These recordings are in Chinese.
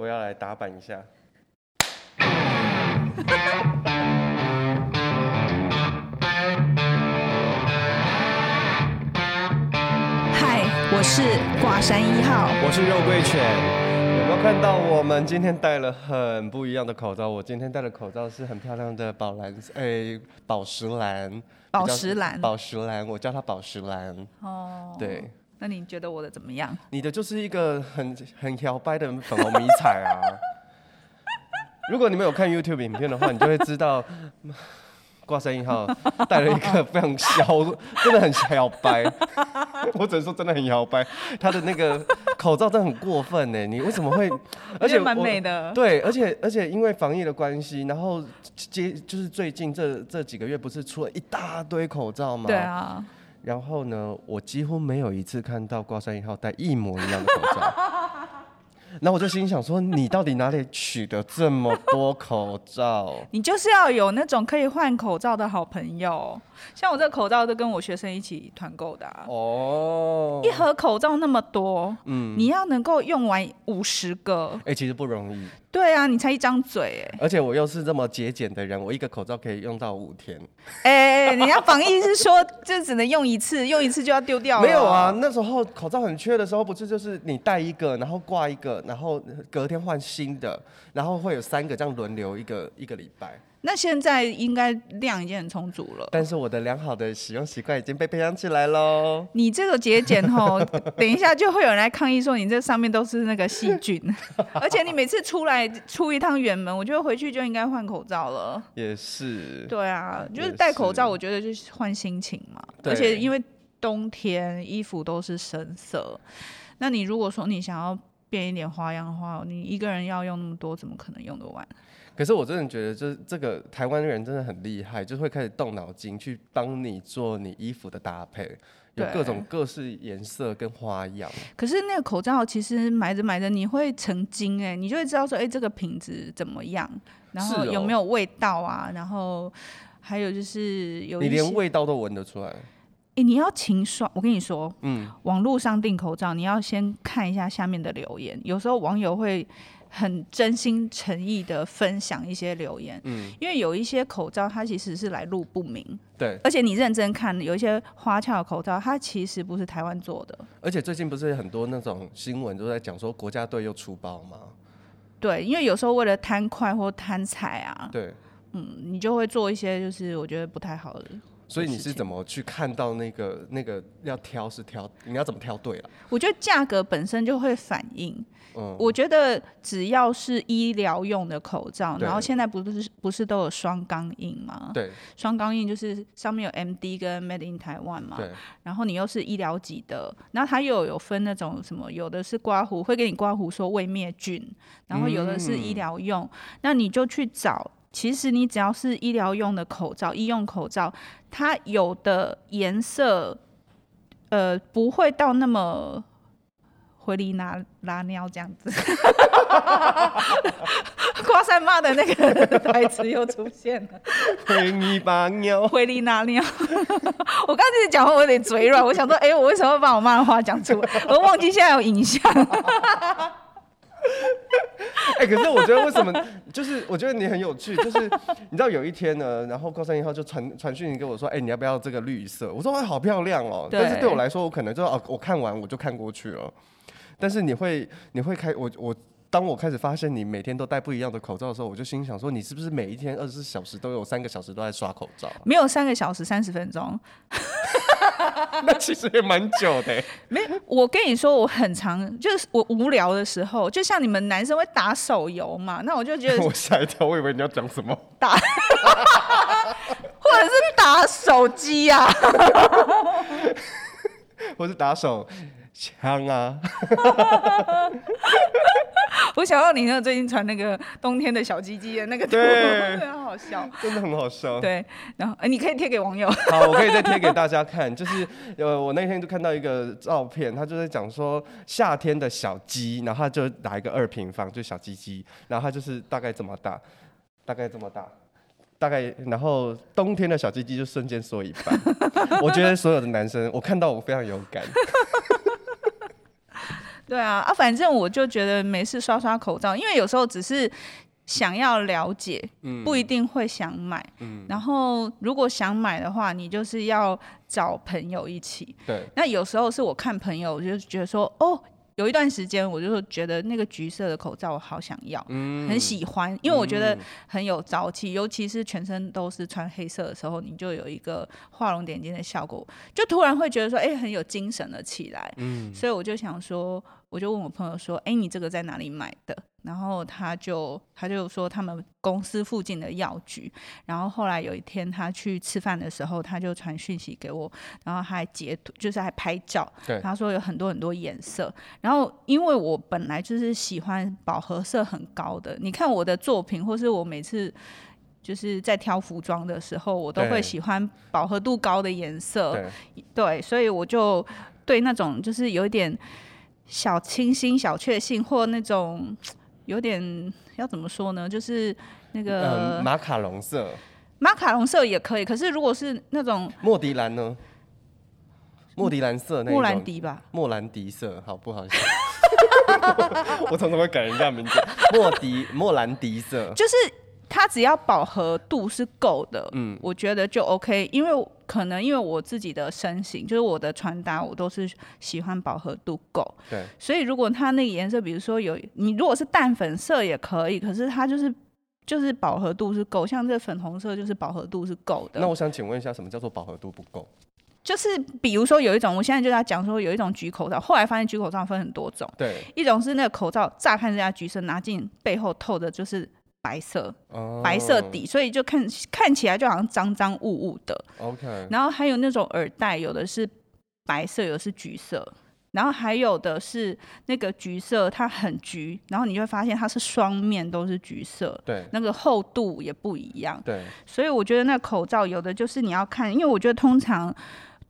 我要来打板一下。嗨，我是挂山一号，我是肉桂犬。有没有看到我们今天戴了很不一样的口罩？我今天戴的口罩是很漂亮的宝蓝，哎，宝石蓝。宝石蓝，宝石蓝，我叫它宝石蓝。哦，对。那你觉得我的怎么样？你的就是一个很很摇摆的粉红迷彩啊。如果你们有看 YouTube 影片的话，你就会知道。挂山一号戴了一个非常小，真的很摇摆。我只能说真的很摇摆。他的那个口罩真的很过分呢，你为什么会？而且蛮美的。对，而且而且因为防疫的关系，然后接就是最近这这几个月不是出了一大堆口罩吗？对啊。然后呢，我几乎没有一次看到挂山一号戴一模一样的口罩。那我就心想说，你到底哪里取得这么多口罩？你就是要有那种可以换口罩的好朋友，像我这个口罩都跟我学生一起团购的啊。哦，一盒口罩那么多，嗯，你要能够用完五十个，哎，其实不容易。对啊，你才一张嘴哎，而且我又是这么节俭的人，我一个口罩可以用到五天。哎、欸，人家防疫是说就只能用一次，用一次就要丢掉了。没有啊，那时候口罩很缺的时候，不是就是你戴一个，然后挂一个，然后隔天换新的，然后会有三个这样轮流一个一个礼拜。那现在应该量已经很充足了，但是我的良好的使用习惯已经被培养起来喽。你这个节俭吼，等一下就会有人来抗议说你这上面都是那个细菌，而且你每次出来出一趟远门，我觉得回去就应该换口罩了。也是。对啊，就是戴口罩，我觉得就是换心情嘛。而且因为冬天衣服都是深色，那你如果说你想要变一点花样的话，你一个人要用那么多，怎么可能用得完？可是我真的觉得，就是这个台湾人真的很厉害，就是会开始动脑筋去帮你做你衣服的搭配，有各种各式颜色跟花样。可是那个口罩其实买着买着你会成精哎，你就会知道说，哎，这个品质怎么样，然后有没有味道啊，然后还有就是有，你连味道都闻得出来。哎，你要勤刷，我跟你说，嗯，网络上订口罩，你要先看一下下面的留言，有时候网友会。很真心诚意的分享一些留言，嗯，因为有一些口罩它其实是来路不明，对，而且你认真看，有一些花俏的口罩它其实不是台湾做的，而且最近不是很多那种新闻都在讲说国家队又出包吗？对，因为有时候为了贪快或贪财啊，对，嗯，你就会做一些就是我觉得不太好的。所以你是怎么去看到那个那个要挑是挑，你要怎么挑对了？我觉得价格本身就会反映。嗯，我觉得只要是医疗用的口罩，然后现在不是不是都有双钢印吗？对，双钢印就是上面有 MD 跟 Made in Taiwan 嘛。对。然后你又是医疗级的，然后它又有分那种什么，有的是刮胡会给你刮胡说未灭菌，然后有的是医疗用，嗯，那你就去找。其实你只要是医疗用的口罩，医用口罩，它有的颜色，呃，不会到那么回里拿拉尿这样子。瓜山骂的那个台词又出现了。灰里把尿，灰里拿尿。我刚才讲话我有点嘴软，我想说，哎、欸，我为什么会把我妈的话讲出来？我忘记现在有影像。哎、欸，可是我觉得为什么？就是我觉得你很有趣，就是你知道有一天呢，然后高三一号就传传讯息给我说，哎、欸，你要不要这个绿色？我说哎，好漂亮哦。但是对我来说，我可能就哦，我看完我就看过去了。但是你会你会开我我。当我开始发现你每天都戴不一样的口罩的时候，我就心想说，你是不是每一天二十四小时都有三个小时都在刷口罩？没有三个小时三十分钟，那其实也蛮久的。没，我跟你说，我很常就是我无聊的时候，就像你们男生会打手游嘛，那我就觉得 我吓一跳，我以为你要讲什么打，或者是打手机呀、啊，或是打手枪啊。我想到你那最近传那个冬天的小鸡鸡的那个图，对，很好笑，真的很好笑。对，然后哎，你可以贴给网友。好，我可以再贴给大家看。就是呃，我那天就看到一个照片，他就在讲说夏天的小鸡，然后他就打一个二平方，就小鸡鸡，然后他就是大概这么大，大概这么大，大概，然后冬天的小鸡鸡就瞬间缩一半。我觉得所有的男生，我看到我非常有感。对啊，啊，反正我就觉得没事刷刷口罩，因为有时候只是想要了解，不一定会想买。嗯，然后如果想买的话，你就是要找朋友一起。对，那有时候是我看朋友，我就觉得说，哦。有一段时间，我就觉得那个橘色的口罩我好想要，嗯、很喜欢，因为我觉得很有朝气，嗯、尤其是全身都是穿黑色的时候，你就有一个画龙点睛的效果，就突然会觉得说，哎、欸，很有精神了起来。嗯、所以我就想说。我就问我朋友说：“哎，你这个在哪里买的？”然后他就他就说他们公司附近的药局。然后后来有一天他去吃饭的时候，他就传讯息给我，然后还截图，就是还拍照。对。他说有很多很多颜色。然后因为我本来就是喜欢饱和色很高的，你看我的作品，或是我每次就是在挑服装的时候，我都会喜欢饱和度高的颜色。对。对，所以我就对那种就是有一点。小清新、小确幸，或那种有点要怎么说呢？就是那个、嗯、马卡龙色，马卡龙色也可以。可是如果是那种莫迪蓝呢？莫迪蓝色那，莫兰迪吧？莫兰迪色，好不好意思？我常常会改人家名字，莫迪莫兰迪色，就是它只要饱和度是够的，嗯，我觉得就 OK，因为。可能因为我自己的身形，就是我的穿搭，我都是喜欢饱和度够。对。所以如果它那个颜色，比如说有你如果是淡粉色也可以，可是它就是就是饱和度是够，像这粉红色就是饱和度是够的。那我想请问一下，什么叫做饱和度不够？就是比如说有一种，我现在就在讲说有一种橘口罩，后来发现橘口罩分很多种。对。一种是那个口罩乍看之下橘色，拿进背后透的就是。白色，白色底，所以就看看起来就好像脏脏雾雾的。OK，然后还有那种耳带，有的是白色，有的是橘色，然后还有的是那个橘色，它很橘，然后你就会发现它是双面都是橘色。对，那个厚度也不一样。对，所以我觉得那口罩有的就是你要看，因为我觉得通常。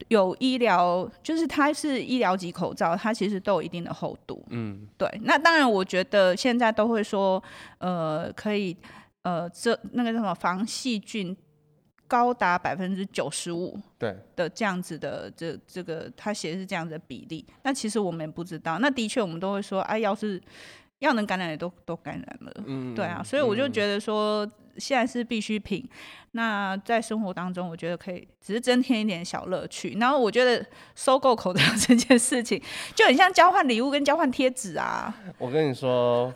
有医疗，就是它是医疗级口罩，它其实都有一定的厚度。嗯，对。那当然，我觉得现在都会说，呃，可以，呃，这那个叫什么防细菌高达百分之九十五，对的这样子的这这个，它写的是这样子的比例。那其实我们也不知道。那的确，我们都会说，哎、啊，要是要能感染的都都感染了。嗯，对啊。所以我就觉得说。现在是必需品，那在生活当中，我觉得可以只是增添一点小乐趣。然后我觉得收购口罩这件事情，就很像交换礼物跟交换贴纸啊。我跟你说，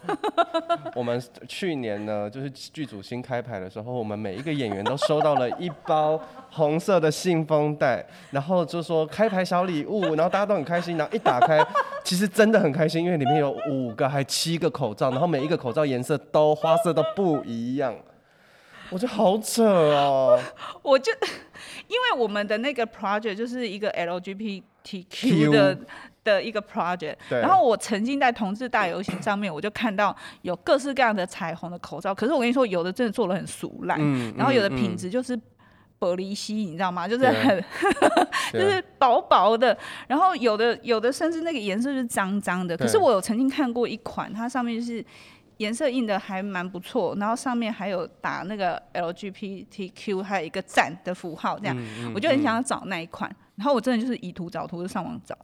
我们去年呢，就是剧组新开排的时候，我们每一个演员都收到了一包红色的信封袋，然后就说开排小礼物，然后大家都很开心。然后一打开，其实真的很开心，因为里面有五个还七个口罩，然后每一个口罩颜色都花色都不一样。我觉得好扯哦！我就因为我们的那个 project 就是一个 LGBTQ 的的一个 project，然后我曾经在同志大游行上面，我就看到有各式各样的彩虹的口罩，可是我跟你说，有的真的做的很俗烂，嗯、然后有的品质就是玻璃矽，你知道吗？就是很 就是薄薄的，然后有的有的甚至那个颜色是脏脏的，可是我有曾经看过一款，它上面就是。颜色印的还蛮不错，然后上面还有打那个 LGBTQ，还有一个赞的符号，这样，嗯嗯、我就很想要找那一款。嗯、然后我真的就是以图找图，就上网找。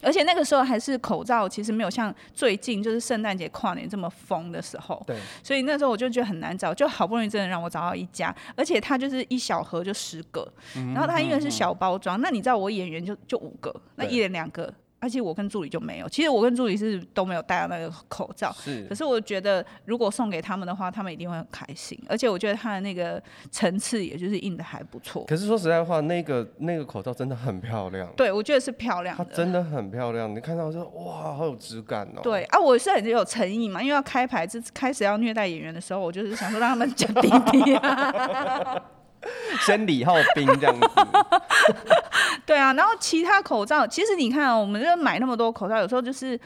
而且那个时候还是口罩，其实没有像最近就是圣诞节跨年这么疯的时候。对。所以那时候我就觉得很难找，就好不容易真的让我找到一家，而且它就是一小盒就十个，嗯、然后它因为是小包装，嗯、那你知道我演员就就五个，那一人两个。而且我跟助理就没有，其实我跟助理是都没有戴到那个口罩。是。可是我觉得，如果送给他们的话，他们一定会很开心。而且我觉得他的那个层次，也就是印的还不错。可是说实在话，那个那个口罩真的很漂亮。对，我觉得是漂亮的。它真的很漂亮，你看到说哇，好有质感哦。对啊，我是很有诚意嘛，因为要开牌，这开始要虐待演员的时候，我就是想说让他们讲滴滴啊。先礼后兵这样子，对啊，然后其他口罩，其实你看、喔，我们就买那么多口罩，有时候就是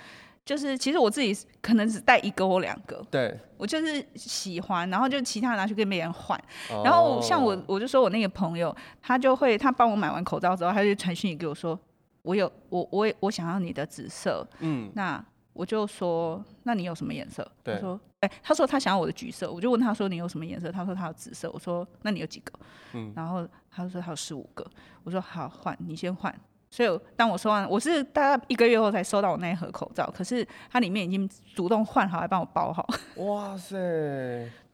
就是，其实我自己可能只带一个或两个，对，我就是喜欢，然后就其他拿去跟别人换，哦、然后像我，我就说我那个朋友，他就会他帮我买完口罩之后，他就传讯息给我说，我有我我我想要你的紫色，嗯，那。我就说，那你有什么颜色？他说，哎、欸，他说他想要我的橘色，我就问他说你有什么颜色？他说他有紫色。我说那你有几个？嗯，然后他说他有十五个。我说好，换你先换，所以当我说完，我是大概一个月后才收到我那一盒口罩，可是它里面已经主动换好，还帮我包好。哇塞！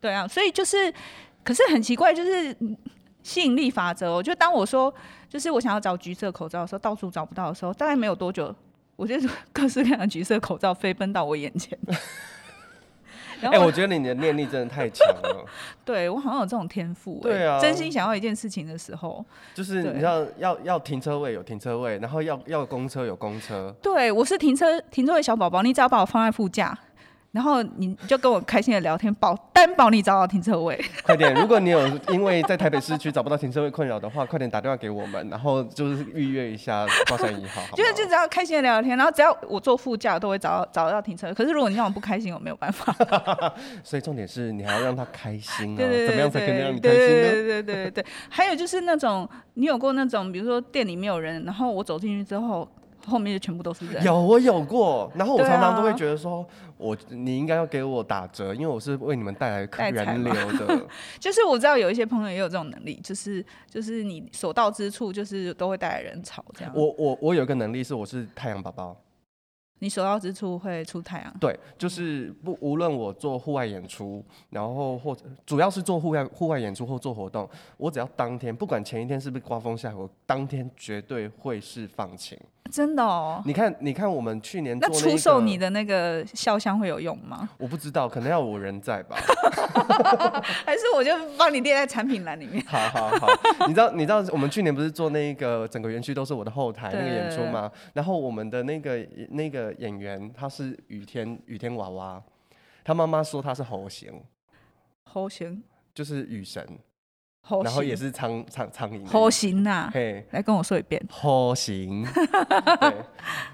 对啊，所以就是，可是很奇怪，就是吸引力法则。我就当我说，就是我想要找橘色口罩的时候，到处找不到的时候，大概没有多久，我就各式各样的橘色口罩飞奔到我眼前。哎、欸，我觉得你的念力真的太强了。对，我好像有这种天赋。对啊，真心想要一件事情的时候，就是你知道要要停车位有停车位，然后要要公车有公车。对，我是停车停车位小宝宝，你只要把我放在副驾。然后你就跟我开心的聊天，保担保你找到停车位。快点，如果你有因为在台北市区找不到停车位困扰的话，快点打电话给我们，然后就是预约一下高山一号。就是就只要开心的聊聊天，然后只要我坐副驾都会找到找得到停车位。可是如果你让我不开心，我没有办法。所以重点是你还要让他开心啊，对对对对，怎么样才可以让你开心呢？对对对对对对对。还有就是那种你有过那种，比如说店里没有人，然后我走进去之后。后面就全部都是人。有，我有过，然后我常常都会觉得说，我你应该要给我打折，因为我是为你们带来客人流的。就是我知道有一些朋友也有这种能力，就是就是你所到之处，就是都会带来人潮这样。我我我有一个能力是，我是太阳宝宝。你所到之处会出太阳？对，就是不无论我做户外演出，然后或者主要是做户外户外演出或做活动，我只要当天不管前一天是不是刮风下雨，我当天绝对会是放晴。真的哦，你看，你看，我们去年做那出售你的那个肖像会有用吗？我不知道，可能要我人在吧。还是我就帮你列在产品栏里面。好好好，你知道，你知道我们去年不是做那个整个园区都是我的后台那个演出吗？然后我们的那个那个演员他是雨天雨天娃娃，他妈妈说他是猴型，猴型就是雨神。然后也是苍苍苍蝇，好行呐，嘿，来跟我说一遍，好行。对，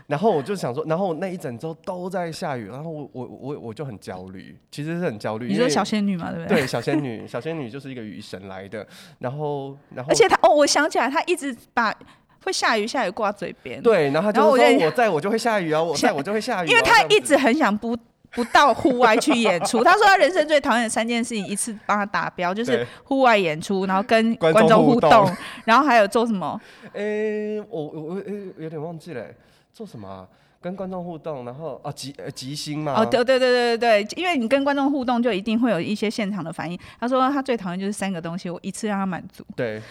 然后我就想说，然后那一整周都在下雨，然后我我我我就很焦虑，其实是很焦虑。你说小仙女嘛，对不对？对，小仙女，小仙女就是一个雨神来的，然后然后，而且她哦，我想起来，她一直把会下雨下雨挂嘴边，对，然后他就说我在我就会下雨啊，我在我就会下雨，因为他一直很想不。不到户外去演出，他说他人生最讨厌的三件事情，一次帮他达标，就是户外演出，然后跟观众互动，然后还有做什么？诶、欸，我我诶有点忘记了，做什么、啊？跟观众互动，然后哦，即呃即兴嘛。哦，对对对对对，因为你跟观众互动，就一定会有一些现场的反应。他说他最讨厌就是三个东西，我一次让他满足。对，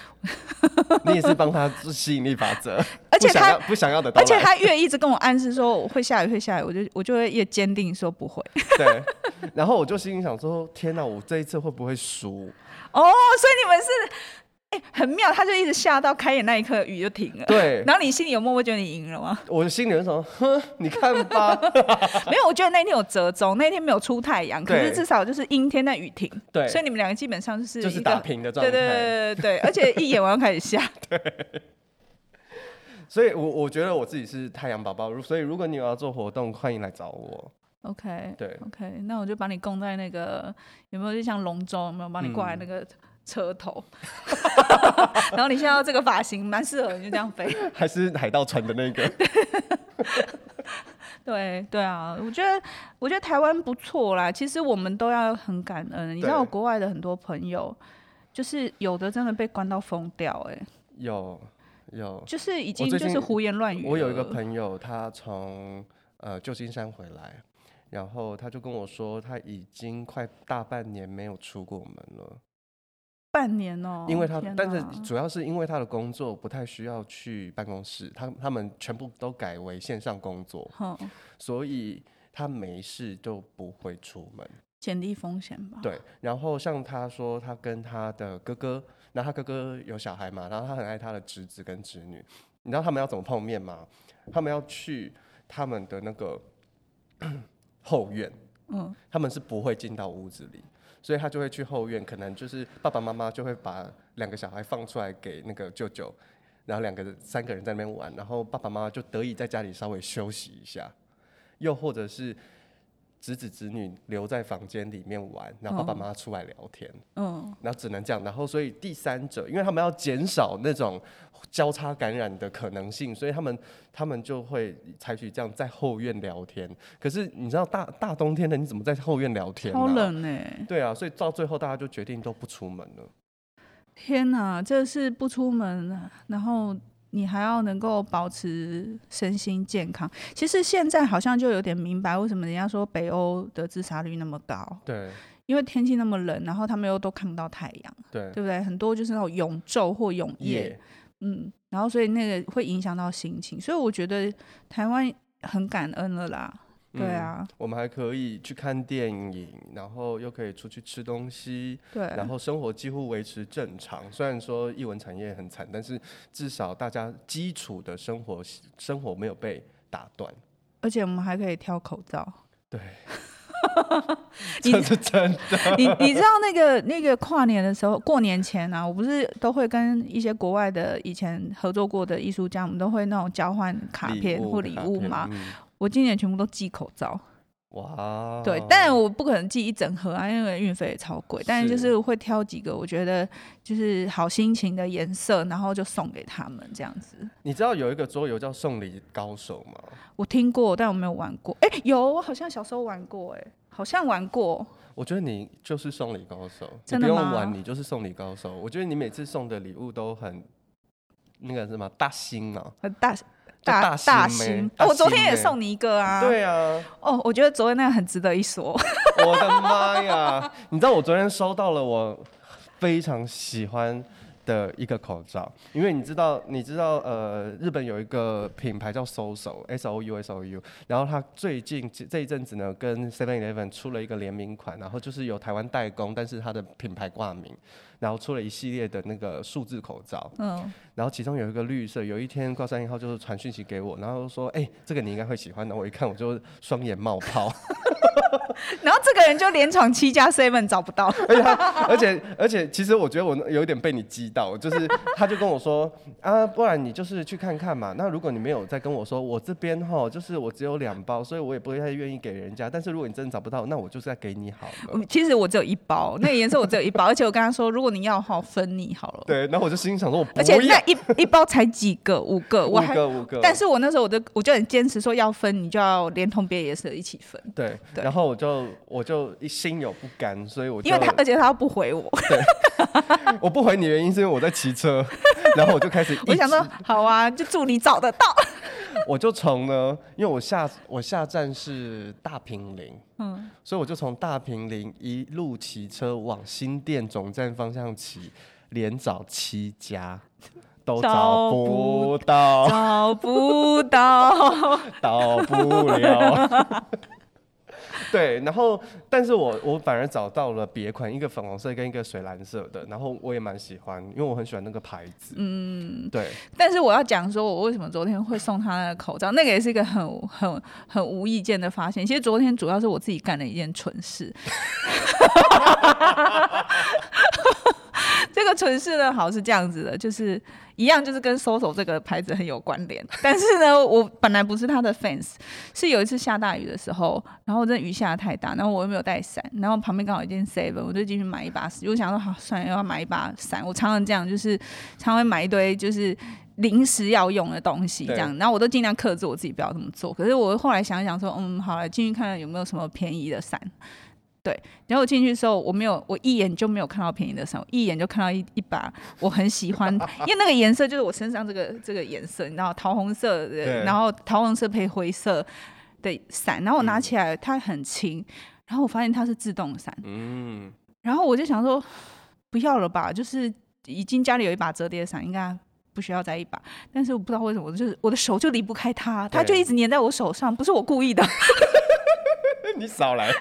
你也是帮他做吸引力法则，而且他不想要的，而且他越一直跟我暗示说我会下雨会下雨，我就我就会越坚定说不会。对，然后我就心里想说，天哪，我这一次会不会输？哦，所以你们是。欸、很妙，他就一直下到开演那一刻，雨就停了。对，然后你心里有默默觉得你赢了吗？我的心里有什么？哼，你看吧。没有，我觉得那天有折中，那天没有出太阳，可是至少就是阴天，那雨停。对，所以你们两个基本上就是就是打平的状态。对对对对对，而且一演完开始下。对。所以我，我我觉得我自己是太阳宝宝，所以如果你有要做活动，欢迎来找我。OK。对。OK，那我就把你供在那个有没有就像龙舟有没有把你挂在那个。嗯车头，然后你现在要这个发型蛮适合，你就这样飞。还是海盗船的那个？对对啊，我觉得我觉得台湾不错啦。其实我们都要很感恩。你知道我，国外的很多朋友，就是有的真的被关到疯掉，哎，有有，就是已经就是胡言乱语。我有一个朋友，他从呃旧金山回来，然后他就跟我说，他已经快大半年没有出过门了。半年哦，因为他，但是主要是因为他的工作不太需要去办公室，他他们全部都改为线上工作，嗯、所以他没事就不会出门，减低风险吧。对，然后像他说，他跟他的哥哥，那他哥哥有小孩嘛，然后他很爱他的侄子跟侄女，你知道他们要怎么碰面吗？他们要去他们的那个 后院，他们是不会进到屋子里。所以他就会去后院，可能就是爸爸妈妈就会把两个小孩放出来给那个舅舅，然后两个三个人在那边玩，然后爸爸妈妈就得以在家里稍微休息一下，又或者是侄子侄女留在房间里面玩，然后爸爸妈妈出来聊天，嗯，然后只能这样，然后所以第三者，因为他们要减少那种。交叉感染的可能性，所以他们他们就会采取这样在后院聊天。可是你知道大大冬天的，你怎么在后院聊天？好冷呢、欸。对啊，所以到最后大家就决定都不出门了。天哪，这是不出门，然后你还要能够保持身心健康。其实现在好像就有点明白为什么人家说北欧的自杀率那么高。对，因为天气那么冷，然后他们又都看不到太阳。对，对不对？很多就是那种永昼或永夜。嗯，然后所以那个会影响到心情，所以我觉得台湾很感恩了啦。对啊、嗯，我们还可以去看电影，然后又可以出去吃东西，对，然后生活几乎维持正常。虽然说艺文产业很惨，但是至少大家基础的生活生活没有被打断。而且我们还可以挑口罩。对，这是真的。你你知道那个那个跨年的时候，过年前啊，我不是都会跟一些国外的以前合作过的艺术家，我们都会那种交换卡片或礼物嘛。我今年全部都寄口罩，哇！对，但我不可能寄一整盒啊，因为运费也超贵。但是就是会挑几个我觉得就是好心情的颜色，然后就送给他们这样子。你知道有一个桌游叫送礼高手吗？我听过，但我没有玩过。哎、欸，有，我好像小时候玩过，哎，好像玩过。我觉得你就是送礼高手，真的吗？你不用玩，你就是送礼高手。我觉得你每次送的礼物都很那个什么大心啊，很大。大大心，我昨天也送你一个啊。对啊。哦，我觉得昨天那个很值得一说。我的妈呀！你知道我昨天收到了我非常喜欢的一个口罩，因为你知道，你知道，呃，日本有一个品牌叫 SOSO，S O U S O U，然后它最近这一阵子呢，跟 Seven Eleven 出了一个联名款，然后就是有台湾代工，但是它的品牌挂名。然后出了一系列的那个数字口罩，嗯，然后其中有一个绿色，有一天高三一号就是传讯息给我，然后说，哎、欸，这个你应该会喜欢的。然后我一看，我就双眼冒泡。然后这个人就连闯七家 seven 找不到，而且而且而且，其实我觉得我有一点被你激到，就是他就跟我说啊，不然你就是去看看嘛。那如果你没有再跟我说，我这边哈，就是我只有两包，所以我也不会太愿意给人家。但是如果你真的找不到，那我就是再给你好了。其实我只有一包，那个颜色我只有一包，而且我跟他说，如果你要好分你好了。对，然后我就心想说，我不而且那一 一包才几个，五个，我还五个五个。但是我那时候我就我就很坚持说要分，你就要连同别的颜色一起分。对，对然后我就我就一心有不甘，所以我就因为他而且他不回我。对，我不回你原因是因为我在骑车，然后我就开始我想说好啊，就祝你找得到。我就从呢，因为我下我下站是大平林，嗯，所以我就从大坪林一路骑车往新店总站方向骑，连找七家。都找不到，找不到，到不了。对，然后，但是我我反而找到了别款，一个粉红色跟一个水蓝色的，然后我也蛮喜欢，因为我很喜欢那个牌子。嗯，对。但是我要讲说，我为什么昨天会送他那个口罩，那个也是一个很很很无意间的发现。其实昨天主要是我自己干了一件蠢事。这个蠢事呢，好是这样子的，就是。一样就是跟 SOSO 这个牌子很有关联，但是呢，我本来不是他的 fans，是有一次下大雨的时候，然后真的雨下得太大，然后我又没有带伞，然后旁边刚好一间 seven，我就进去买一把伞，我想说好，算了，要买一把伞，我常常这样，就是常会买一堆就是临时要用的东西这样，然后我都尽量克制我自己不要这么做，可是我后来想一想说，嗯，好了，进去看看有没有什么便宜的伞。对，然后我进去的时候，我没有，我一眼就没有看到便宜的伞，我一眼就看到一一把我很喜欢，因为那个颜色就是我身上这个这个颜色，你知道，桃红色的，然后桃红色配灰色的伞，然后我拿起来它很轻，然后我发现它是自动伞，嗯，然后我就想说不要了吧，就是已经家里有一把折叠伞，应该不需要再一把，但是我不知道为什么，就是我的手就离不开它，它就一直粘在我手上，不是我故意的。你少来！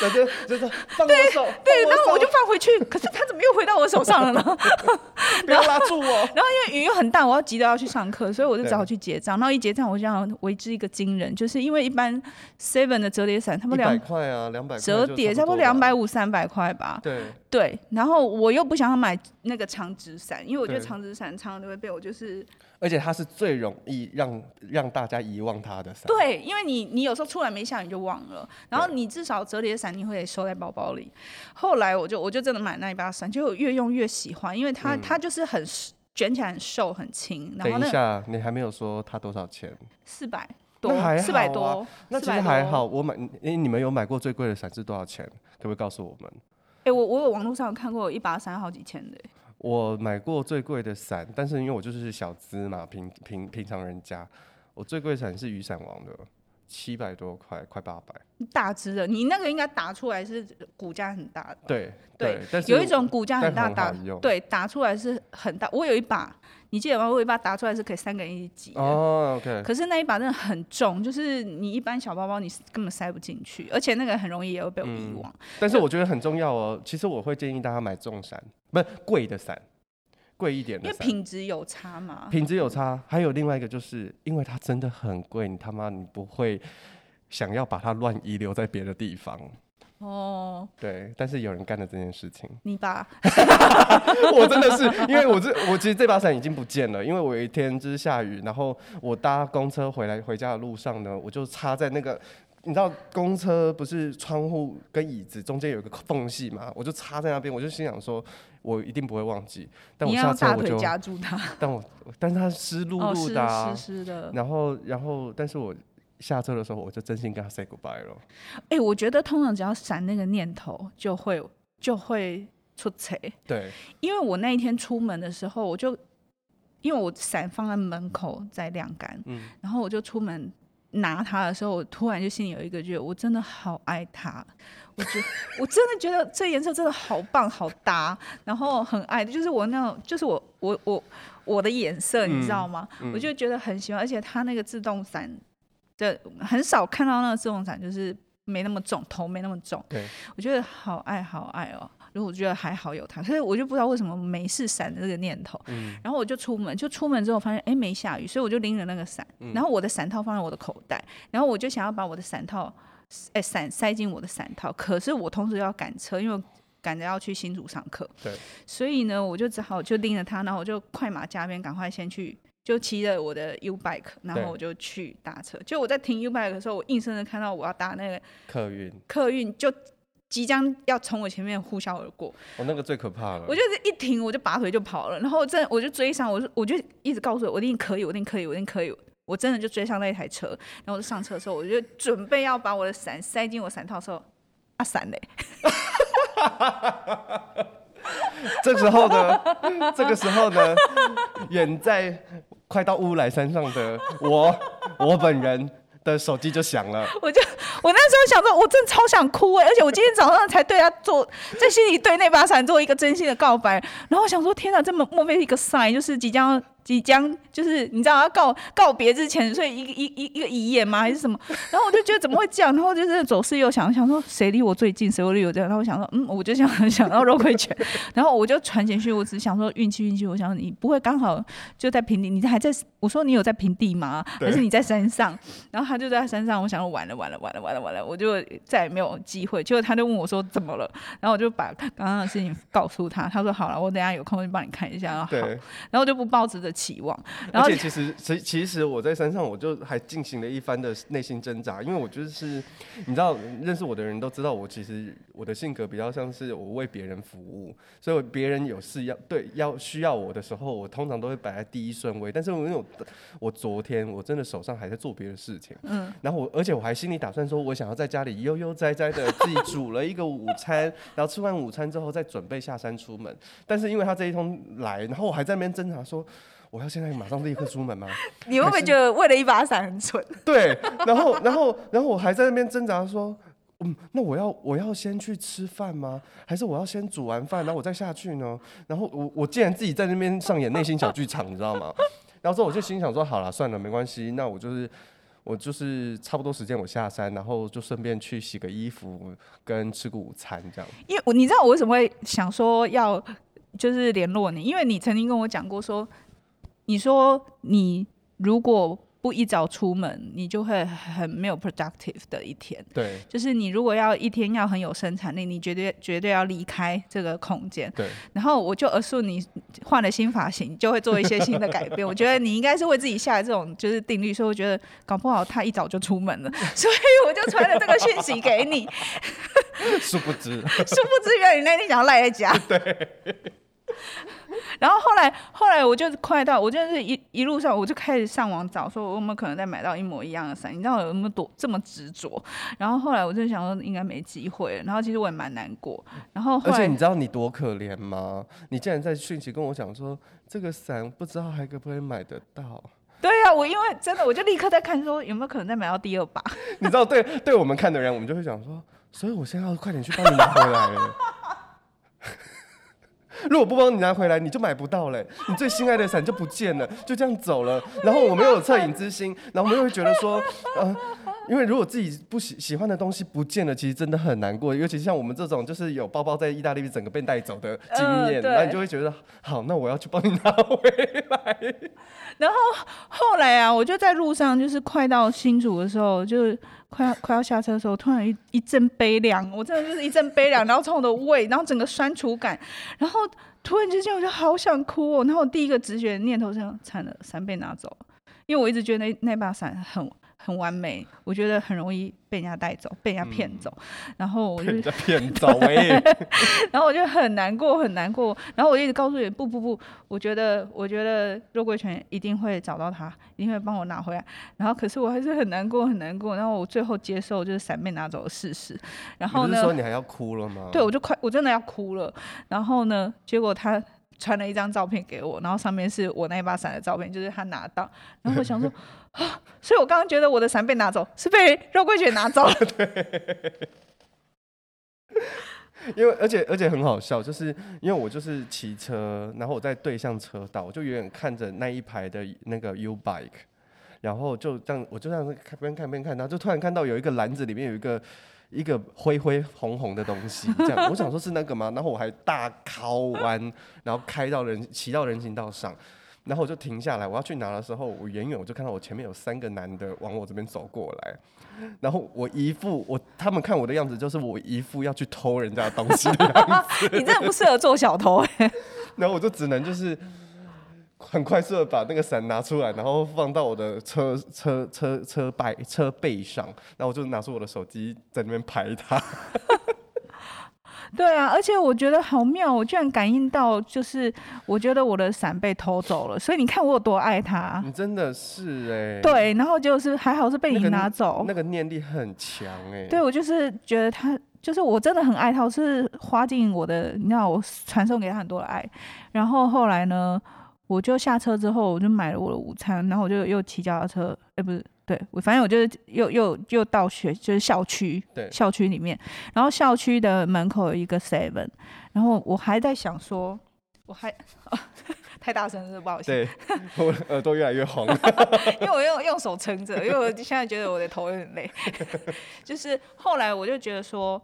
就就就是放我手，对，然后我就放回去，可是他怎么又回到我手上了呢？不要拉住我！然后因为雨又很大，我要急着要去上课，所以我就只好去结账。然后一结账，我就想为之一个惊人，就是因为一般 Seven 的折叠伞，他们两百块啊，两百折叠差不多两百五三百块吧。对对，然后我又不想要买那个长直伞，因为我觉得长直伞常常都会被我就是。而且它是最容易让让大家遗忘它的伞。对，因为你你有时候出来没下雨就忘了，然后你至少折叠伞你会收在包包里。后来我就我就真的买那一把伞，就越用越喜欢，因为它、嗯、它就是很卷起来很瘦很轻。然后等一下，你还没有说它多少钱？四百多，四百、啊、多。那其实还好。我买，哎，你们有买过最贵的伞是多少钱？可不可以告诉我们？哎，我我有网络上有看过一把伞好几千的。我买过最贵的伞，但是因为我就是小资嘛，平平平常人家，我最贵伞是雨伞王的，七百多块，快八百。大只的，你那个应该打出来是骨架很大的。对对，对但是有一种骨架很大打，对，打出来是很大。我有一把。你记得吗？我有一把打出来是可以三个人一起挤。哦，OK。可是那一把真的很重，就是你一般小包包你根本塞不进去，而且那个很容易也会被我遗忘。嗯。但是我觉得很重要哦。其实我会建议大家买重伞，不是贵的伞，贵一点的。因为品质有差嘛。品质有差，还有另外一个就是因为它真的很贵，你他妈你不会想要把它乱遗留在别的地方。哦，对，但是有人干了这件事情。你把，我真的是，因为我这我其实这把伞已经不见了，因为我有一天就是下雨，然后我搭公车回来回家的路上呢，我就插在那个，你知道公车不是窗户跟椅子中间有个缝隙嘛，我就插在那边，我就心想说，我一定不会忘记。但我下车我就夹住它，但我但是它湿漉漉的，湿湿的，然后然后但是我。下车的时候，我就真心跟他 say goodbye 了。哎、欸，我觉得通常只要闪那个念头，就会就会出车。对，因为我那一天出门的时候，我就因为我伞放在门口在晾干，嗯，然后我就出门拿它的时候，我突然就心里有一个觉得，我真的好爱它。我觉得我真的觉得这颜色真的好棒，好搭，然后很爱，就是我那种，就是我我我我的眼色，你知道吗？嗯嗯、我就觉得很喜欢，而且它那个自动伞。的，很少看到那个自动伞，就是没那么重，头没那么重。对，我觉得好爱好爱哦。如果我觉得还好有它，所以我就不知道为什么没事闪的这个念头。嗯。然后我就出门，就出门之后发现，哎，没下雨，所以我就拎着那个伞。嗯。然后我的伞套放在我的口袋，然后我就想要把我的伞套，哎，伞塞进我的伞套。可是我同时要赶车，因为赶着要去新竹上课。对。所以呢，我就只好就拎着它，然后我就快马加鞭，赶快先去。就骑着我的 U bike，然后我就去搭车。就我在停 U bike 的时候，我硬生生看到我要搭那个客运，客运就即将要从我前面呼啸而过。我、哦、那个最可怕了。我就是一停，我就拔腿就跑了。然后真我就追上，我就我就一直告诉我，我一定可以，我一定可以，我一定可以。我真的就追上那一台车。然后我就上车的时候，我就准备要把我的伞塞进我伞套的时候，啊伞嘞！这时候呢，这个时候呢，远在快到乌来山上的我，我本人手机就响了。我就我那时候想说，我真的超想哭哎！而且我今天早上才对他做，在心里对那把伞做一个真心的告白。然后我想说，天哪，这么莫非一个 sign，就是即将。即将就是你知道要告告别之前，所以一个一一一个遗言吗？还是什么？然后我就觉得怎么会这样？然后就是走势又想想说谁离我最近，谁离我这样？然后我想说嗯，我就想想到肉桂犬，然后我就传简讯，我只想说运气运气，我想说你不会刚好就在平地，你还在？我说你有在平地吗？还是你在山上？然后他就在山上，我想说完了完了完了完了完了，我就再也没有机会。结果他就问我说怎么了？然后我就把刚刚的事情告诉他，他说好了，我等下有空就帮你看一下。然后好，然后我就不抱着的。期望，然后而且其实，其其实我在山上，我就还进行了一番的内心挣扎，因为我就是，你知道，认识我的人都知道，我其实我的性格比较像是我为别人服务，所以别人有事要对要需要我的时候，我通常都会摆在第一顺位。但是我因为我，我昨天我真的手上还在做别的事情，嗯，然后我而且我还心里打算说，我想要在家里悠悠哉哉的自己煮了一个午餐，然后吃完午餐之后再准备下山出门。但是因为他这一通来，然后我还在那边挣扎说。我要现在马上立刻出门吗？你会不会觉得为了一把伞很蠢？对，然后，然后，然后我还在那边挣扎说，嗯，那我要我要先去吃饭吗？还是我要先煮完饭，然后我再下去呢？然后我我竟然自己在那边上演内心小剧场，你知道吗？然后之后我就心想说，好了，算了，没关系，那我就是我就是差不多时间我下山，然后就顺便去洗个衣服，跟吃个午餐这样。因为我你知道我为什么会想说要就是联络你？因为你曾经跟我讲过说。你说你如果不一早出门，你就会很没有 productive 的一天。对，就是你如果要一天要很有生产力，你绝对绝对要离开这个空间。对。然后我就 assume 你换了新发型，就会做一些新的改变。我觉得你应该是为自己下的这种就是定律，所以我觉得搞不好他一早就出门了，所以我就传了这个讯息给你。殊不知，殊不知原来你那天想要赖在家。对。然后后来后来我就快到，我就是一一路上我就开始上网找，说我有没有可能再买到一模一样的伞？你知道我有没有多这么执着？然后后来我就想说应该没机会。然后其实我也蛮难过。然后后而且你知道你多可怜吗？你竟然在讯息跟我讲说这个伞不知道还可不可以买得到？对呀、啊，我因为真的我就立刻在看说有没有可能再买到第二把。你知道对对我们看的人，我们就会想说，所以我现在要快点去帮你拿回来了。如果不帮你拿回来，你就买不到嘞，你最心爱的伞就不见了，就这样走了。然后我们又有恻隐之心，然后我们又会觉得说，呃，因为如果自己不喜喜欢的东西不见了，其实真的很难过。尤其是像我们这种就是有包包在意大利整个被带走的经验，那、呃、你就会觉得，好，那我要去帮你拿回来。然后后来啊，我就在路上，就是快到新竹的时候，就是。快要快要下车的时候，突然一一阵悲凉，我真的就是一阵悲凉，然后从我的胃，然后整个酸楚感，然后突然之间我就好想哭哦，然后我第一个直觉念头是惨了，伞被拿走了，因为我一直觉得那那把伞很。很完美，我觉得很容易被人家带走，被人家骗走，嗯、然后我就 骗走哎，然后我就很难过，很难过，然后我一直告诉你，不不不，我觉得我觉得肉桂犬一定会找到他，一定会帮我拿回来，然后可是我还是很难过，很难过，然后我最后接受就是伞被拿走的事实，然后呢，说你还要哭了吗？对，我就快，我真的要哭了，然后呢，结果他。传了一张照片给我，然后上面是我那一把伞的照片，就是他拿到。然后我想说，啊，所以我刚刚觉得我的伞被拿走，是被肉桂卷拿走了。对。因为而且而且很好笑，就是因为我就是骑车，然后我在对向车道，我就远远看着那一排的那个 U bike，然后就这样，我就这样看边看边看，然后就突然看到有一个篮子里面有一个。一个灰灰红红的东西，这样，我想说是那个吗？然后我还大靠弯，然后开到人骑到人行道上，然后我就停下来，我要去拿的时候，我远远我就看到我前面有三个男的往我这边走过来，然后我一副我他们看我的样子，就是我一副要去偷人家的东西的样子。你真的不适合做小偷哎。然后我就只能就是。很快速的把那个伞拿出来，然后放到我的车车车车背车背上，然后我就拿出我的手机在那边拍他。对啊，而且我觉得好妙，我居然感应到，就是我觉得我的伞被偷走了，所以你看我有多爱他。你真的是哎、欸。对，然后就是还好是被你拿走，那个、那个念力很强哎、欸。对，我就是觉得他，就是我真的很爱他，我是花尽我的，你知道，我传送给他很多的爱，然后后来呢？我就下车之后，我就买了我的午餐，然后我就又骑脚踏车，哎、欸，不是，对，我反正我就是又又又到学，就是校区，对，校区里面，然后校区的门口有一个 seven，然后我还在想说，我还、哦、太大声是，不好意思，对，我耳朵越来越红，因为我用用手撑着，因为我现在觉得我的头有点累，就是后来我就觉得说，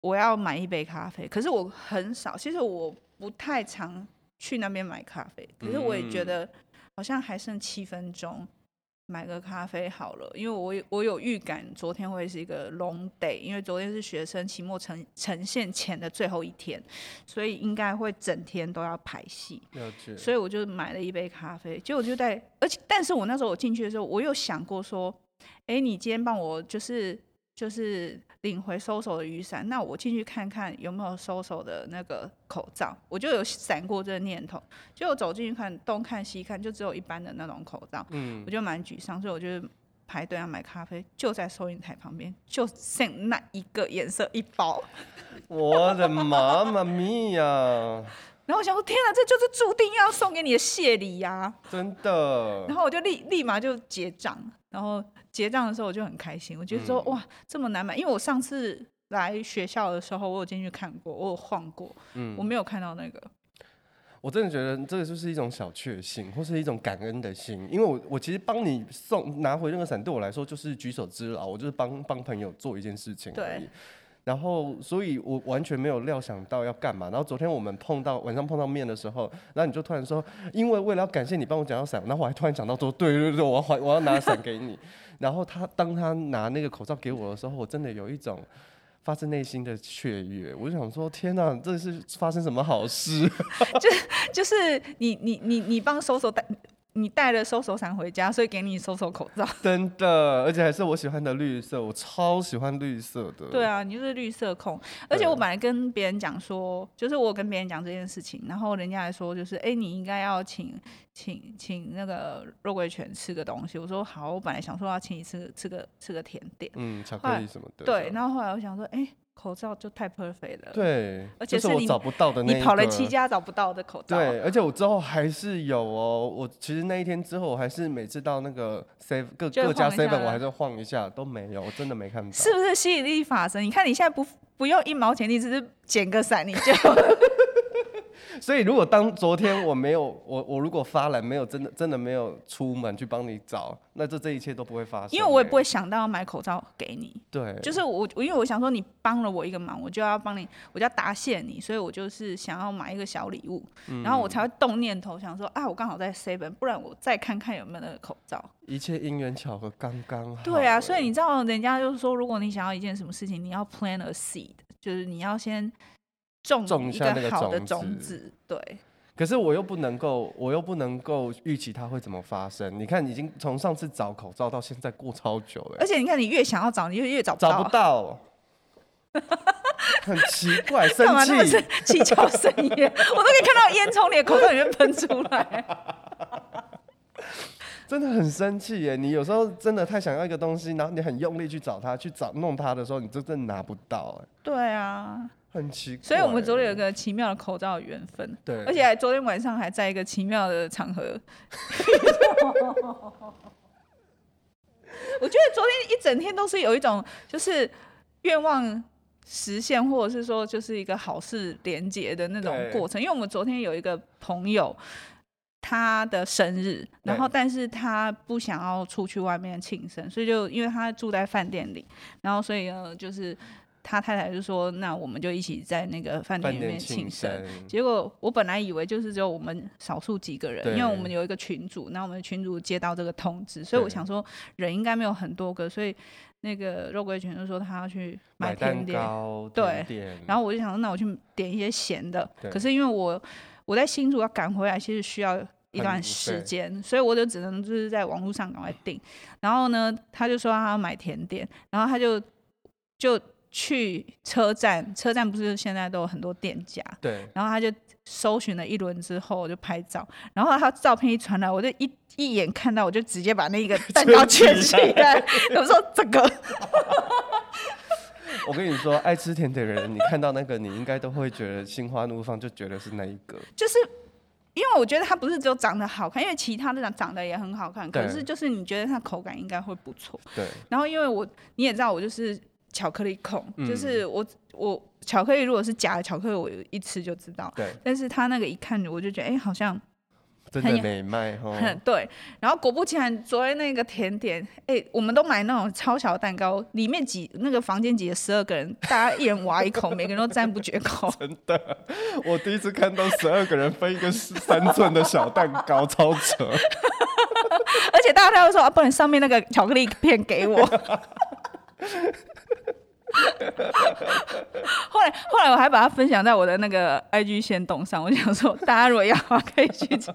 我要买一杯咖啡，可是我很少，其实我不太常。去那边买咖啡，可是我也觉得好像还剩七分钟，买个咖啡好了。因为我我有预感，昨天会是一个 long day，因为昨天是学生期末呈呈现前的最后一天，所以应该会整天都要排戏。了解。所以我就买了一杯咖啡，结果就在，而且但是我那时候我进去的时候，我有想过说，哎，你今天帮我就是。就是领回收手的雨伞，那我进去看看有没有收手的那个口罩，我就有闪过这个念头。结果走进去看，东看西看，就只有一般的那种口罩，嗯，我就蛮沮丧，所以我就排队要买咖啡，就在收银台旁边，就剩那一个颜色一包。我的妈妈咪呀！然后我想说，天哪，这就是注定要送给你的谢礼呀，啊！真的。然后我就立立马就结账，然后。结账的时候我就很开心，我觉得说、嗯、哇这么难买，因为我上次来学校的时候我有进去看过，我有晃过，嗯，我没有看到那个。我真的觉得这个就是一种小确幸，或是一种感恩的心，因为我我其实帮你送拿回那个伞，对我来说就是举手之劳，我就是帮帮朋友做一件事情而已。然后，所以我完全没有料想到要干嘛。然后昨天我们碰到晚上碰到面的时候，然后你就突然说，因为为了要感谢你帮我捡到伞，然后我还突然想到说，对对对，我要还我要拿伞给你。然后他当他拿那个口罩给我的时候，我真的有一种发自内心的雀跃。我就想说，天哪，这是发生什么好事？就就是你你你你帮收手带。你带了收手伞回家，所以给你收手口罩。真的，而且还是我喜欢的绿色，我超喜欢绿色的。对啊，你就是绿色控。而且我本来跟别人讲说，就是我跟别人讲这件事情，然后人家还说，就是哎，你应该要请请请那个肉桂犬吃个东西。我说好，我本来想说要请你吃吃个吃个甜点，嗯，巧克力什么的。对，然后后来我想说，哎。口罩就太 perfect 了，对，而且是我找不到的那，你跑了七家找不到的口罩，对，而且我之后还是有哦，我其实那一天之后，我还是每次到那个 seven 各各家 seven，我还是晃一下都没有，我真的没看到，是不是吸引力法则？你看你现在不不用一毛钱，你只是捡个伞，你就。所以，如果当昨天我没有我我如果发懒没有真的真的没有出门去帮你找，那这这一切都不会发生。因为我也不会想到要买口罩给你。对。就是我我因为我想说你帮了我一个忙，我就要帮你，我就要答谢你，所以我就是想要买一个小礼物，嗯、然后我才会动念头想说啊，我刚好在 seven，不然我再看看有没有那个口罩。一切因缘巧合，刚刚好。对啊，所以你知道人家就是说，如果你想要一件什么事情，你要 plant a seed，就是你要先。种一个好的种子，对。可是我又不能够，我又不能够预期它会怎么发生。你看，已经从上次找口罩到现在过超久了。而且你看，你越想要找，你越越找不到。找不到，很奇怪，生气。七窍生烟，我都可以看到烟从你的口罩里面喷出来。真的很生气耶！你有时候真的太想要一个东西，然后你很用力去找它，去找弄它的时候，你真正拿不到。哎，对啊。很奇怪，所以我们昨天有一个奇妙的口罩缘分，对，而且昨天晚上还在一个奇妙的场合。我觉得昨天一整天都是有一种就是愿望实现，或者是说就是一个好事连结的那种过程。因为我们昨天有一个朋友他的生日，然后但是他不想要出去外面庆生，所以就因为他住在饭店里，然后所以呢就是。他太太就说：“那我们就一起在那个饭店里面庆生。”结果我本来以为就是只有我们少数几个人，因为我们有一个群组，那我们群主接到这个通知，所以我想说人应该没有很多个，所以那个肉桂群就说他要去买甜点，对，然后我就想说那我去点一些咸的，可是因为我我在新竹要赶回来，其实需要一段时间，所以我就只能就是在网络上赶快订。然后呢，他就说他要买甜点，然后他就就。去车站，车站不是现在都有很多店家，对。然后他就搜寻了一轮之后，我就拍照。然后他照片一传来，我就一一眼看到，我就直接把那个 蛋糕圈起来。我说这个，我跟你说，爱吃甜点的人，你看到那个，你应该都会觉得心花怒放，就觉得是那一个。就是因为我觉得它不是只有长得好看，因为其他的长长得也很好看，可是就是你觉得它口感应该会不错。对。然后因为我你也知道，我就是。巧克力控，就是我我巧克力如果是假的巧克力，我一吃就知道。对。但是他那个一看，我就觉得，哎、欸，好像真的美卖哈。对。然后果不其然，昨天那个甜点，哎、欸，我们都买那种超小蛋糕，里面挤那个房间挤了十二个人，大家一人挖一口，每个人都赞不绝口。真的，我第一次看到十二个人分一个三寸的小蛋糕，超扯。而且大家都说啊，不然上面那个巧克力片给我。后来，后来我还把它分享在我的那个 IG 先动上。我想说，大家如果要的话，可以去吃。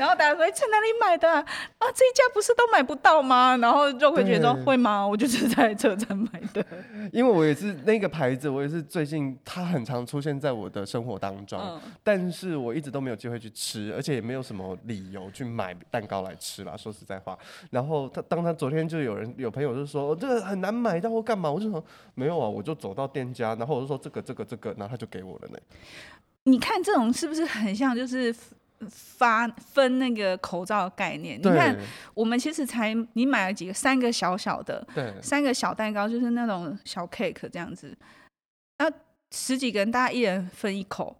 然后大家说：“在哪里买的啊？啊，这一家不是都买不到吗？”然后就会觉得说：“会吗？”我就是在车站买的。因为我也是那个牌子，我也是最近它很常出现在我的生活当中，嗯、但是我一直都没有机会去吃，而且也没有什么理由去买蛋糕来吃啦。说实在话，然后他当他昨天就有人有朋友就说：“这个很难买到或干嘛？”我就说：“没有啊，我就走到店家，然后我就说这个这个这个，然后他就给我了呢。”你看这种是不是很像就是？发分那个口罩的概念，你看我们其实才你买了几个，三个小小的，对，三个小蛋糕就是那种小 cake 这样子，那，十几个人大家一人分一口，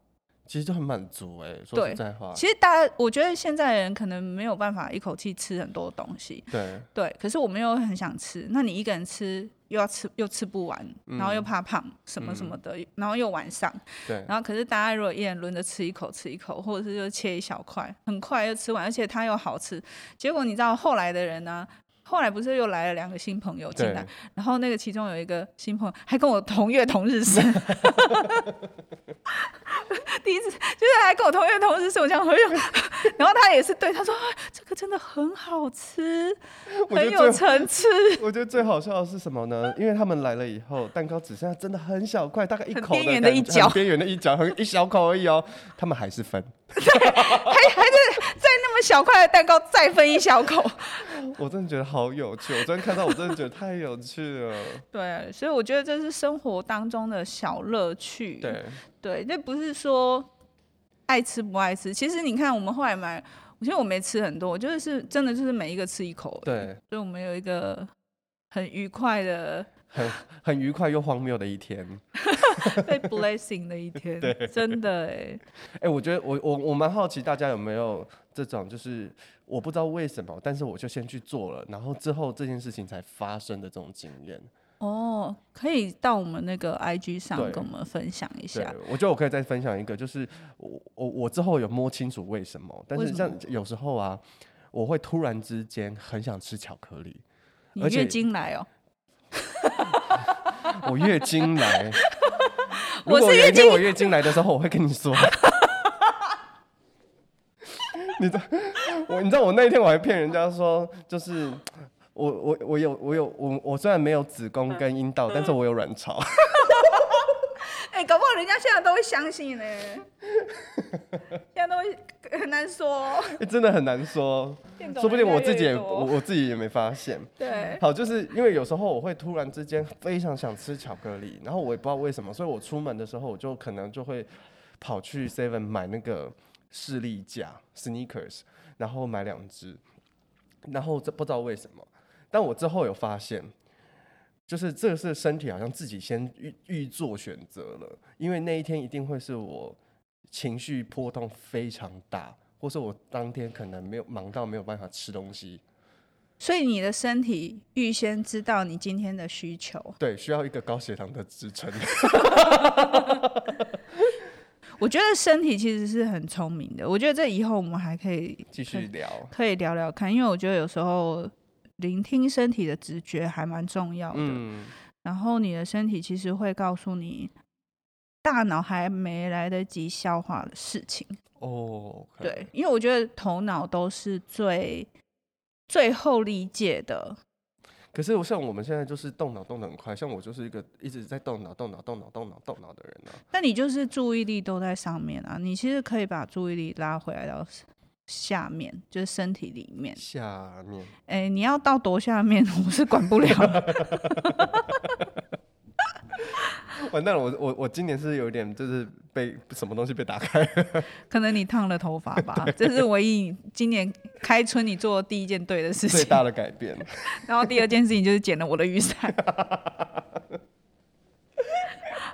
其实就很满足哎、欸，说实在话，其实大家我觉得现在的人可能没有办法一口气吃很多东西，对对，可是我们又很想吃，那你一个人吃。又要吃又吃不完，然后又怕胖，嗯、什么什么的，嗯、然后又晚上，对，然后可是大家如果一人轮着吃一口，吃一口，或者是就切一小块，很快又吃完，而且它又好吃。结果你知道后来的人呢？后来不是又来了两个新朋友进来，然后那个其中有一个新朋友还跟我同月同日生，第一次就是还跟我同月同日生我这样喝，然后他也是对他说、啊、这个真的很好吃，很有层次。我觉得最好笑的是什么呢？因为他们来了以后，蛋糕只剩下真的很小块，大概一口的边缘的一角，边缘的一角，很一小口而已哦。他们还是分，对，还还是在那么小块的蛋糕再分一小口。我真的觉得好有趣，我昨天看到我真的觉得太有趣了。对，所以我觉得这是生活当中的小乐趣。对。对，那不是说爱吃不爱吃。其实你看，我们后来买，我觉得我没吃很多，我觉得是真的就是每一个吃一口。对，所以我们有一个很愉快的、很很愉快又荒谬的一天，被 blessing 的一天。对，真的哎。哎，我觉得我我我蛮好奇，大家有没有这种，就是我不知道为什么，但是我就先去做了，然后之后这件事情才发生的这种经验。哦，可以到我们那个 IG 上跟我们分享一下。我觉得我可以再分享一个，就是我我我之后有摸清楚为什么，但是像有时候啊，我会突然之间很想吃巧克力。你月经来哦？我月经来。我是月经我月经来的时候，我会跟你说。你知道我？你知道我那一天我还骗人家说，就是。我我我有我有我我虽然没有子宫跟阴道，但是我有卵巢。哎、欸，搞不好人家现在都会相信呢。现在都会很难说。欸、真的很难说，说不定我自己也我我自己也没发现。对。好，就是因为有时候我会突然之间非常想吃巧克力，然后我也不知道为什么，所以我出门的时候我就可能就会跑去 Seven 买那个士力架 （sneakers），然后买两只，然后这不知道为什么。但我之后有发现，就是这个是身体好像自己先预预做选择了，因为那一天一定会是我情绪波动非常大，或是我当天可能没有忙到没有办法吃东西，所以你的身体预先知道你今天的需求，对，需要一个高血糖的支撑。我觉得身体其实是很聪明的，我觉得这以后我们还可以继续聊，可以聊聊看，因为我觉得有时候。聆听身体的直觉还蛮重要的，嗯，然后你的身体其实会告诉你，大脑还没来得及消化的事情。哦，okay，对，因为我觉得头脑都是最最后理解的。可是我像我们现在就是动脑动得很快，像我就是一个一直在动脑动脑动脑动脑动脑的人啊。那你就是注意力都在上面啊，你其实可以把注意力拉回来到。下面就是身体里面。下面。哎、欸，你要到多下面，我是管不了。完蛋了，我我我今年是有点就是被什么东西被打开。可能你烫了头发吧，这是唯一今年开春你做的第一件对的事情。最大的改变。然后第二件事情就是剪了我的雨伞。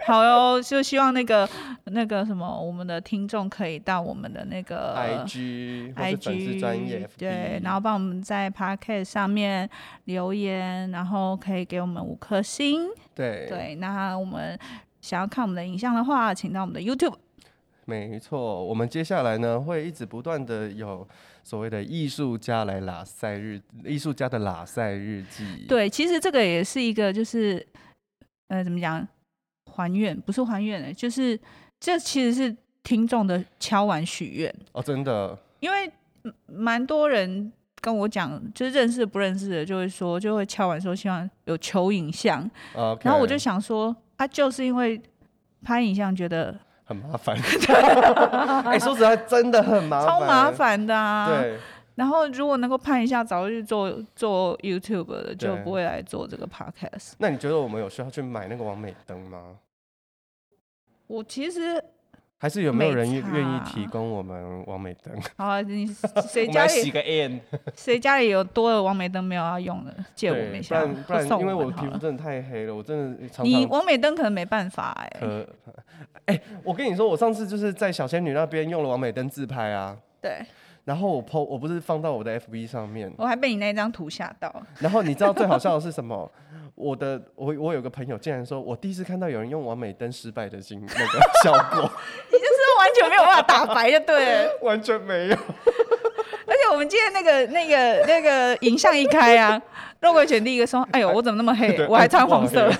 好哟，就希望那个那个什么，我们的听众可以到我们的那个 IG IG 对，然后帮我们在 Podcast 上面留言，然后可以给我们五颗星。对对，那我们想要看我们的影像的话，请到我们的 YouTube。没错，我们接下来呢会一直不断的有所谓的艺术家来拉赛日，艺术家的拉赛日记。对，其实这个也是一个，就是呃，怎么讲？还愿不是还愿的，就是这其实是听众的敲碗许愿。哦，真的，因为蛮多人跟我讲，就是认识不认识的，就会说就会敲完说希望有求影像，okay. 然后我就想说，啊，就是因为拍影像觉得很麻烦，哎，说实在真的很麻烦，超麻烦的啊，对。然后如果能够盼一下，早就去做做 YouTube 的，就不会来做这个 Podcast。那你觉得我们有需要去买那个王美灯吗？我其实还是有没有人愿意提供我们王美灯？好啊，你 谁家里洗个 N？谁家里有多的王美灯没有要用的，借我们一下。不然不然，因为我皮肤真的太黑了，我真的常常。你王美灯可能没办法哎、欸。可，哎、欸，我跟你说，我上次就是在小仙女那边用了王美灯自拍啊。对。然后我 po，我不是放到我的 FB 上面，我还被你那张图吓到。然后你知道最好笑的是什么？我的我我有个朋友竟然说，我第一次看到有人用完美灯失败的经 那个效果。你就是完全没有办法打白就对了，完全没有。而且我们今天那个那个那个影像一开啊，肉桂犬第一个说：“哎呦，我怎么那么黑？我还穿黄色。”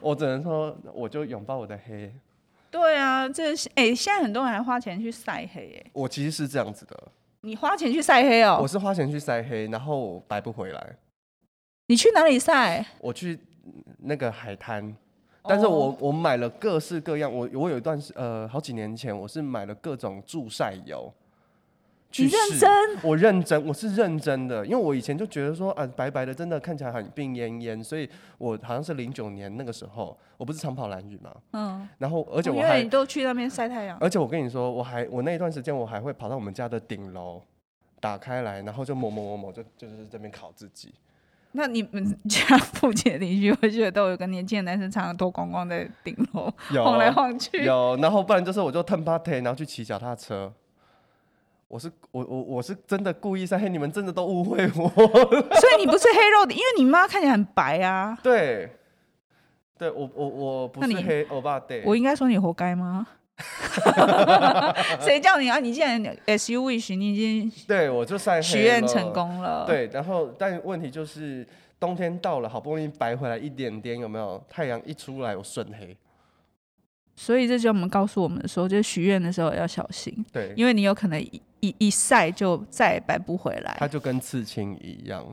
我只能说，我就拥抱我的黑。对啊，这哎、欸，现在很多人还花钱去晒黑哎。我其实是这样子的。你花钱去晒黑哦？我是花钱去晒黑，然后白不回来。你去哪里晒？我去那个海滩，但是我我买了各式各样。我我有一段是呃好几年前，我是买了各种助晒油。你认真？我认真，我是认真的，因为我以前就觉得说啊，白白的真的看起来很病恹恹，所以我好像是零九年那个时候，我不是长跑蓝雨嘛，嗯，然后而且我还、哦、因为你都去那边晒太阳，而且我跟你说，我还我那一段时间我还会跑到我们家的顶楼，打开来，然后就某某某某，就就是这边烤自己。那你们 家附近的邻居，我觉得都有个年轻的男生，常常脱光光在顶楼晃来晃去，有，然后不然就是我就 turn party，然后去骑脚踏车。我是我我我是真的故意晒黑，你们真的都误会我。所以你不是黑肉的，因为你妈看起来很白啊。对，对我我我不是黑欧巴，对。我应该说你活该吗？谁叫你啊？你既然 as you wish，你已经对我就晒黑许愿成功了。对，然后但问题就是冬天到了，好不容易白回来一点点，有没有？太阳一出来，我瞬黑。所以这就我们告诉我们的时候，就是许愿的时候要小心。对，因为你有可能一一一晒就再也白不回来。它就跟刺青一样。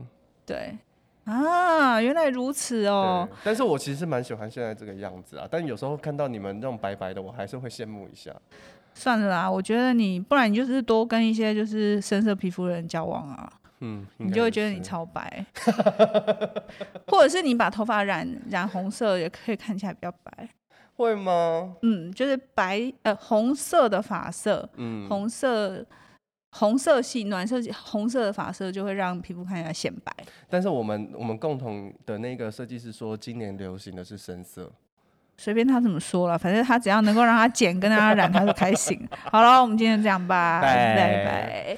对，啊，原来如此哦。但是我其实蛮喜欢现在这个样子啊，但有时候看到你们那种白白的，我还是会羡慕一下。算了啦，我觉得你不然你就是多跟一些就是深色皮肤的人交往啊。嗯，你就会觉得你超白。或者是你把头发染染红色，也可以看起来比较白。会吗？嗯，就是白呃红色的发色，嗯，红色红色系暖色系红色的发色就会让皮肤看起来显白。但是我们我们共同的那个设计师说，今年流行的是深色。随便他怎么说了，反正他只要能够让他剪跟让他染，他就开心。好了，我们今天这样吧，拜拜。